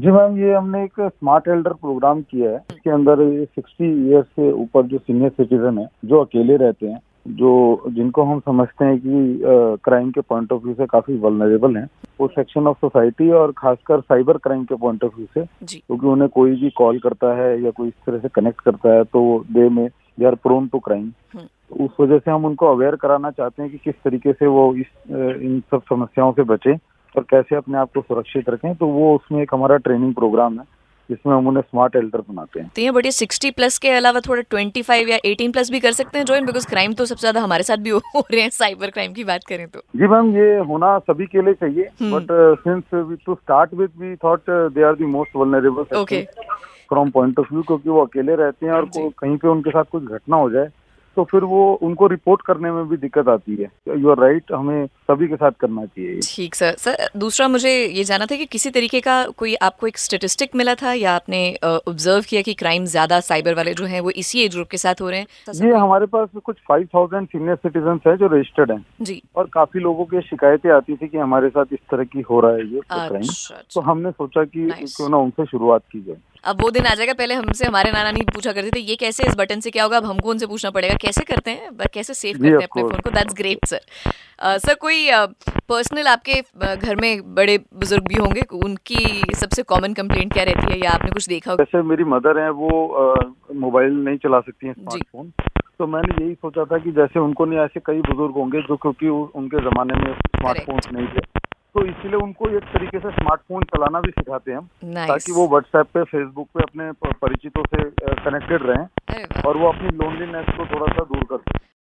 जी ma'am ये हमने एक स्मार्ट एल्डर प्रोग्राम किया है। इसके अंदर सिक्सटी ईयर्स से ऊपर जो सीनियर सिटीजन है जो अकेले रहते हैं जो जिनको हम समझते हैं कि क्राइम के पॉइंट ऑफ़ व्यू से काफ़ी वलनरेबल हैं वो सेक्शन ऑफ़ सोसाइटी और खासकर साइबर क्राइम के पॉइंट ऑफ़ व्यू से क्योंकि तो उन्हें कोई भी कॉल करता है या कोई इस तरह से कनेक्ट करता है तो they may they are prone to crime उस वजह से हम उनको अवेयर कराना चाहते हैं कि किस तरीके से वो इस इन सब समस्याओं से बचे। और कैसे अपने आप को सुरक्षित रखें तो वो उसमें एक हमारा ट्रेनिंग प्रोग्राम है जिसमें हम उन्हें स्मार्ट एल्डर बनाते हैं। तो ये बढ़िया सिक्सटी प्लस के अलावा थोड़ा ट्वेंटी फाइव या एटीन प्लस भी कर सकते हैं ज्वाइन बिकॉज़ क्राइम तो सबसे ज़्यादा हमारे साथ भी हो रहे हैं साइबर क्राइम की बात करें तो। जी मैम ये होना सभी के लिए चाहिए but since to start with we thought they are the most vulnerable from point of view क्योंकि वो अकेले रहते हैं और कहीं पे उनके साथ कुछ घटना हो जाए तो फिर वो उनको रिपोर्ट करने में भी दिक्कत आती है। यू आर राइट हमें सभी के साथ करना चाहिए। ठीक सर सर दूसरा मुझे ये जाना था कि किसी तरीके का कोई आपको एक स्टेटिस्टिक मिला था या आपने ऑब्ज़र्व किया कि क्राइम ज़्यादा साइबर वाले जो हैं वो इसी एज ग्रुप के साथ हो रहे हैं? जी हमारे पास कुछ फाइव थाउज़ेंड सीनियर सिटीजन है जो रजिस्टर्ड है। जी। और काफ़ी लोगों की शिकायतें आती थी की हमारे साथ इस तरह की हो रहा है ये क्राइम अच्छा, तो अच्छा। हमने सोचा की क्यों ना उनसे शुरुआत की जाए। अब वो दिन आ जाएगा पहले हमसे हमारे नाना नहीं पूछा करते थे ये कैसे इस बटन से क्या होगा? अब हमको उनसे पूछना पड़ेगा कैसे करते हैं? कैसे सेव करते हैं अपने फ़ोन को? दैट्स ग्रेट सर सर कोई पर्सनल uh, आपके घर में बड़े बुज़ुर्ग भी होंगे उनकी सबसे कॉमन कंप्लेंट क्या रहती है या आपने कुछ देखा जैसे मेरी मदर है वो मोबाइल नहीं चला सकती हैं स्मार्टफ़ोन तो मैंने यही सोचा था कि जैसे उनको नहीं ऐसे कई बुज़ुर्ग होंगे जो क्योंकि उनके जमाने में स्मार्टफ़ोन नहीं थे। इसीलिए उनको एक तरीके से स्मार्टफ़ोन चलाना भी सिखाते हैं हम nice. ताकि वो व्हाट्सएप पे फेसबुक पे अपने परिचितों से कनेक्टेड रहें और वो अपनी लोनलीनेस को थोड़ा सा दूर कर सकें